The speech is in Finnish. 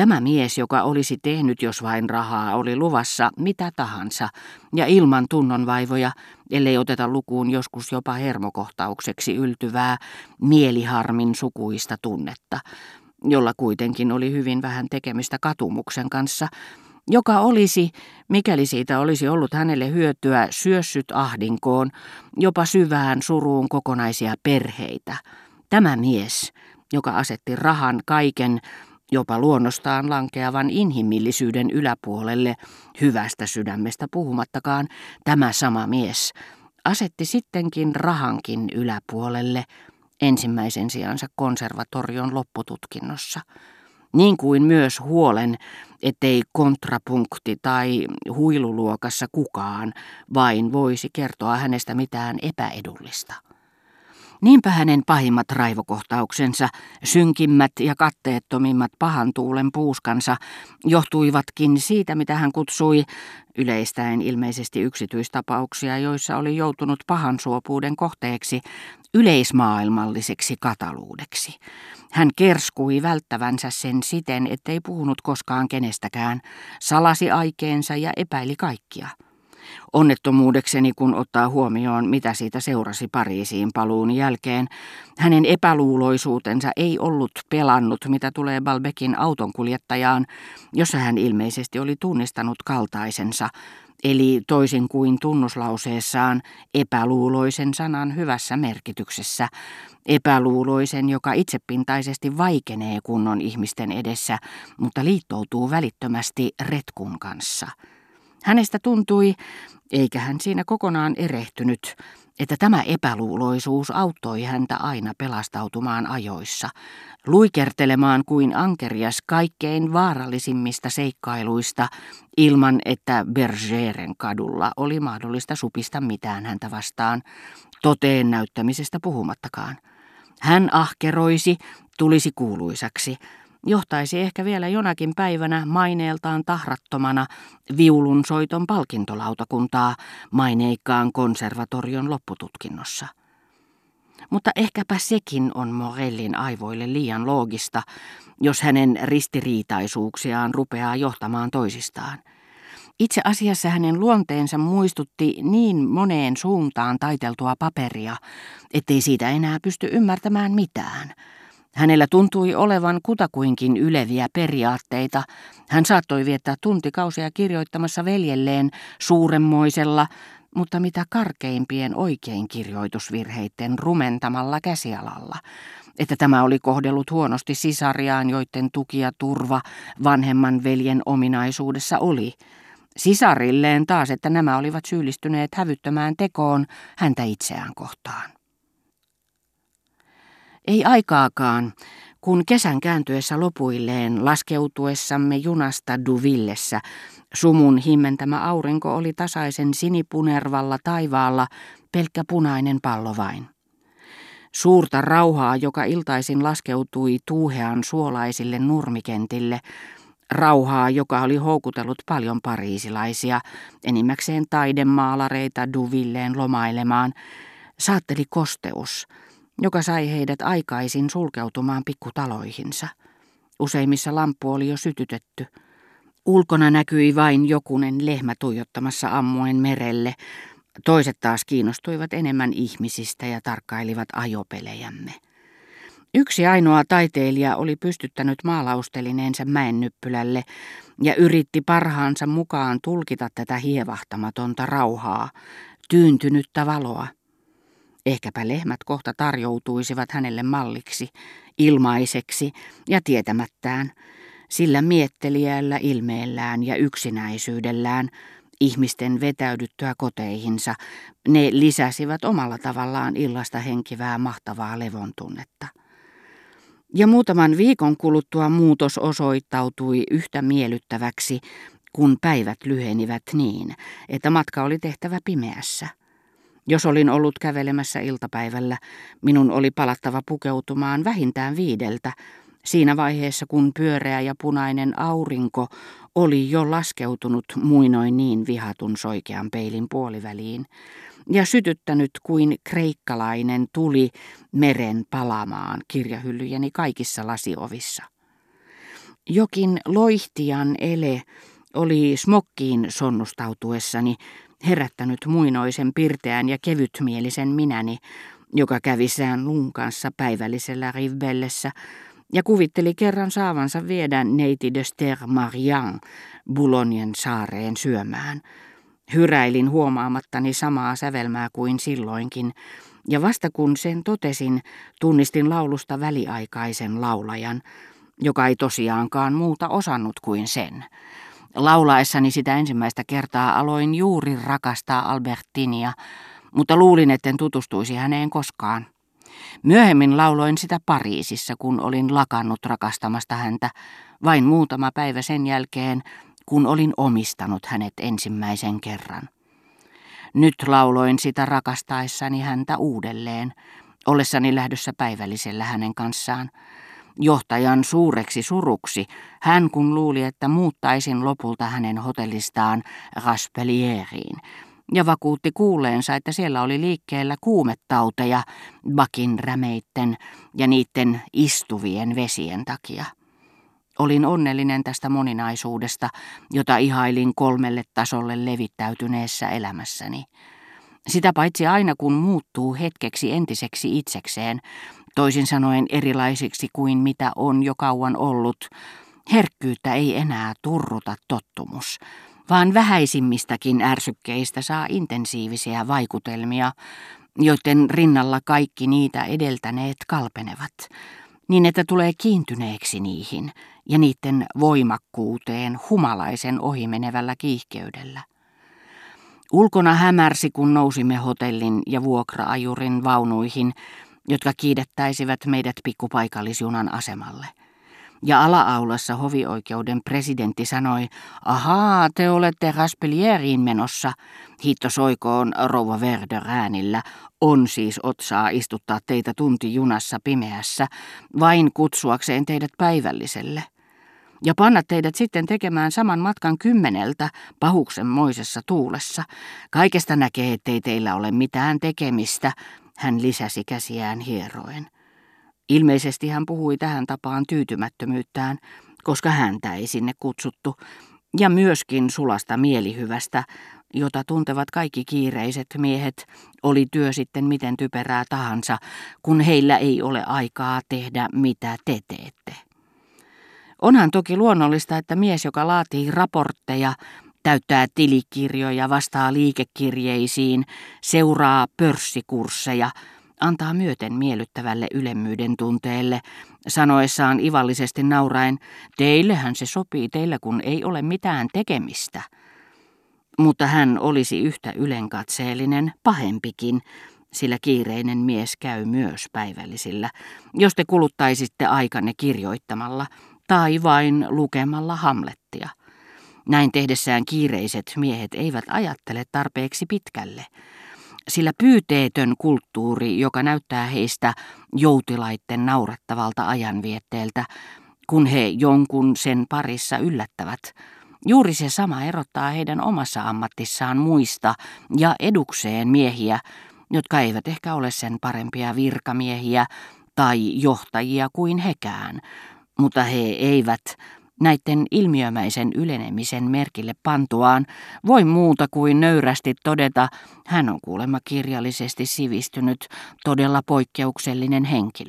Tämä mies, joka olisi tehnyt, jos vain rahaa oli luvassa, mitä tahansa, ja ilman tunnonvaivoja, ellei oteta lukuun joskus jopa hermokohtaukseksi yltyvää mieliharmin sukuista tunnetta, jolla kuitenkin oli hyvin vähän tekemistä katumuksen kanssa, joka olisi, mikäli siitä olisi ollut hänelle hyötyä, syössyt ahdinkoon, jopa syvään suruun kokonaisia perheitä. Tämä mies, joka asetti rahan kaiken, jopa luonnostaan lankeavan inhimillisyyden yläpuolelle, hyvästä sydämestä puhumattakaan, tämä sama mies asetti sittenkin rahankin yläpuolelle ensimmäisen sijansa konservatorion loppututkinnossa niin kuin myös huolen, ettei kontrapunkti tai huiluluokassa kukaan vain voisi kertoa hänestä mitään epäedullista. Niinpä hänen pahimmat raivokohtauksensa, synkimmät ja katteettomimmat pahan tuulen puuskansa, johtuivatkin siitä, mitä hän kutsui yleistäen ilmeisesti yksityistapauksia, joissa oli joutunut pahan suopuuden kohteeksi, yleismaailmalliseksi kataluudeksi. Hän kerskui välttävänsä sen siten, ettei puhunut koskaan kenestäkään, salasi aikeensa ja epäili kaikkia. Onnettomuudekseni, kun ottaa huomioon, mitä siitä seurasi Pariisiin paluun jälkeen, hänen epäluuloisuutensa ei ollut pelannut, mitä tulee Balbekin autonkuljettajaan, jossa hän ilmeisesti oli tunnistanut kaltaisensa, eli toisin kuin tunnuslauseessaan epäluuloisen sanan hyvässä merkityksessä, epäluuloisen, joka itsepintaisesti vaikenee kunnon ihmisten edessä, mutta liittoutuu välittömästi retkun kanssa. Hänestä tuntui, eikä hän siinä kokonaan erehtynyt, että tämä epäluuloisuus auttoi häntä aina pelastautumaan ajoissa, luikertelemaan kuin ankerias kaikkein vaarallisimmista seikkailuista, ilman että Bergeren kadulla oli mahdollista supista mitään häntä vastaan, toteen näyttämisestä puhumattakaan. Hän ahkeroisi, tulisi kuuluisaksi, johtaisi ehkä vielä jonakin päivänä maineeltaan tahrattomana viulunsoiton palkintolautakuntaa maineikkaan konservatorion loppututkinnossa. Mutta ehkäpä sekin on Morellin aivoille liian loogista, jos hänen ristiriitaisuuksiaan rupeaa johtamaan toisistaan. Itse asiassa hänen luonteensa muistutti niin moneen suuntaan taiteltua paperia, ettei siitä enää pysty ymmärtämään mitään – Hänellä tuntui olevan kutakuinkin yleviä periaatteita. Hän saattoi viettää tuntikausia kirjoittamassa veljelleen suuremmoisella, mutta mitä karkeimpien oikein kirjoitusvirheiden rumentamalla käsialalla. Että tämä oli kohdellut huonosti sisariaan, joiden tuki ja turva vanhemman veljen ominaisuudessa oli. Sisarilleen taas, että nämä olivat syyllistyneet hävyttömään tekoon häntä itseään kohtaan. Ei aikaakaan, kun kesän kääntyessä lopuilleen laskeutuessamme junasta Duvillessä, sumun himmentämä aurinko oli tasaisen sinipunervalla taivaalla pelkkä punainen pallo vain. Suurta rauhaa, joka iltaisin laskeutui tuuhean suolaisille nurmikentille, rauhaa, joka oli houkutellut paljon pariisilaisia, enimmäkseen taidemaalareita Duvilleen lomailemaan, saatteli kosteus – joka sai heidät aikaisin sulkeutumaan pikkutaloihinsa. Useimmissa lamppu oli jo sytytetty. Ulkona näkyi vain jokunen lehmä tuijottamassa ammuen merelle. Toiset taas kiinnostuivat enemmän ihmisistä ja tarkkailivat ajopelejämme. Yksi ainoa taiteilija oli pystyttänyt maalaustelineensa mäennyppylälle ja yritti parhaansa mukaan tulkita tätä hievahtamatonta rauhaa, tyyntynyttä valoa. Ehkäpä lehmät kohta tarjoutuisivat hänelle malliksi, ilmaiseksi ja tietämättään, sillä miettelijällä ilmeellään ja yksinäisyydellään ihmisten vetäydyttyä koteihinsa, ne lisäsivät omalla tavallaan illasta henkivää mahtavaa levon tunnetta. Ja muutaman viikon kuluttua muutos osoittautui yhtä miellyttäväksi, kun päivät lyhenivät niin, että matka oli tehtävä pimeässä. Jos olin ollut kävelemässä iltapäivällä, minun oli palattava pukeutumaan vähintään viideltä, siinä vaiheessa kun pyöreä ja punainen aurinko oli jo laskeutunut muinoin niin vihatun soikean peilin puoliväliin ja sytyttänyt kuin kreikkalainen tuli meren palamaan kirjahyllyjeni kaikissa lasiovissa. Jokin loihtian ele oli smokkiin sonnustautuessani herättänyt muinoisen pirteän ja kevytmielisen minäni, joka kävi sään luun kanssa päivällisellä Rivbellessä ja kuvitteli kerran saavansa viedä neiti de Ster Marian Boulognen saareen syömään. Hyräilin huomaamattani samaa sävelmää kuin silloinkin, ja vasta kun sen totesin, tunnistin laulusta väliaikaisen laulajan, joka ei tosiaankaan muuta osannut kuin sen. Laulaessani sitä ensimmäistä kertaa aloin juuri rakastaa Albertinia, mutta luulin, etten tutustuisi häneen koskaan. Myöhemmin lauloin sitä Pariisissa, kun olin lakannut rakastamasta häntä, vain muutama päivä sen jälkeen, kun olin omistanut hänet ensimmäisen kerran. Nyt lauloin sitä rakastaessani häntä uudelleen, ollessani lähdössä päivällisellä hänen kanssaan. Johtajan suureksi suruksi hän kun luuli, että muuttaisin lopulta hänen hotellistaan Raspelieriin, ja vakuutti kuuleensa, että siellä oli liikkeellä kuumetauteja bakin rämeitten ja niiden istuvien vesien takia. Olin onnellinen tästä moninaisuudesta, jota ihailin kolmelle tasolle levittäytyneessä elämässäni. Sitä paitsi aina kun muuttuu hetkeksi entiseksi itsekseen, toisin sanoen erilaisiksi kuin mitä on jo kauan ollut, herkkyyttä ei enää turruta tottumus, vaan vähäisimmistäkin ärsykkeistä saa intensiivisiä vaikutelmia, joiden rinnalla kaikki niitä edeltäneet kalpenevat, niin että tulee kiintyneeksi niihin ja niiden voimakkuuteen humalaisen ohimenevällä kiihkeydellä. Ulkona hämärsi, kun nousimme hotellin ja vuokraajurin vaunuihin, jotka kiidettäisivät meidät pikkupaikallisjunan asemalle. Ja ala-aulassa hovioikeuden presidentti sanoi, ahaa, te olette Raspelieriin menossa. Hiitto soikoon rouva Verder äänillä. On siis otsaa istuttaa teitä tunti junassa pimeässä, vain kutsuakseen teidät päivälliselle ja panna teidät sitten tekemään saman matkan kymmeneltä pahuksenmoisessa tuulessa. Kaikesta näkee, ettei teillä ole mitään tekemistä, hän lisäsi käsiään hieroen. Ilmeisesti hän puhui tähän tapaan tyytymättömyyttään, koska häntä ei sinne kutsuttu, ja myöskin sulasta mielihyvästä, jota tuntevat kaikki kiireiset miehet, oli työ sitten miten typerää tahansa, kun heillä ei ole aikaa tehdä mitä te teette. Onhan toki luonnollista, että mies, joka laatii raportteja, täyttää tilikirjoja, vastaa liikekirjeisiin, seuraa pörssikursseja, antaa myöten miellyttävälle ylemmyyden tunteelle, sanoessaan ivallisesti nauraen, teillehän se sopii teillä, kun ei ole mitään tekemistä. Mutta hän olisi yhtä ylenkatseellinen, pahempikin, sillä kiireinen mies käy myös päivällisillä, jos te kuluttaisitte aikanne kirjoittamalla – tai vain lukemalla Hamlettia. Näin tehdessään kiireiset miehet eivät ajattele tarpeeksi pitkälle, sillä pyyteetön kulttuuri, joka näyttää heistä joutilaitten naurattavalta ajanvietteeltä, kun he jonkun sen parissa yllättävät, juuri se sama erottaa heidän omassa ammattissaan muista ja edukseen miehiä, jotka eivät ehkä ole sen parempia virkamiehiä tai johtajia kuin hekään, mutta he eivät näiden ilmiömäisen ylenemisen merkille pantuaan voi muuta kuin nöyrästi todeta, hän on kuulemma kirjallisesti sivistynyt, todella poikkeuksellinen henkilö.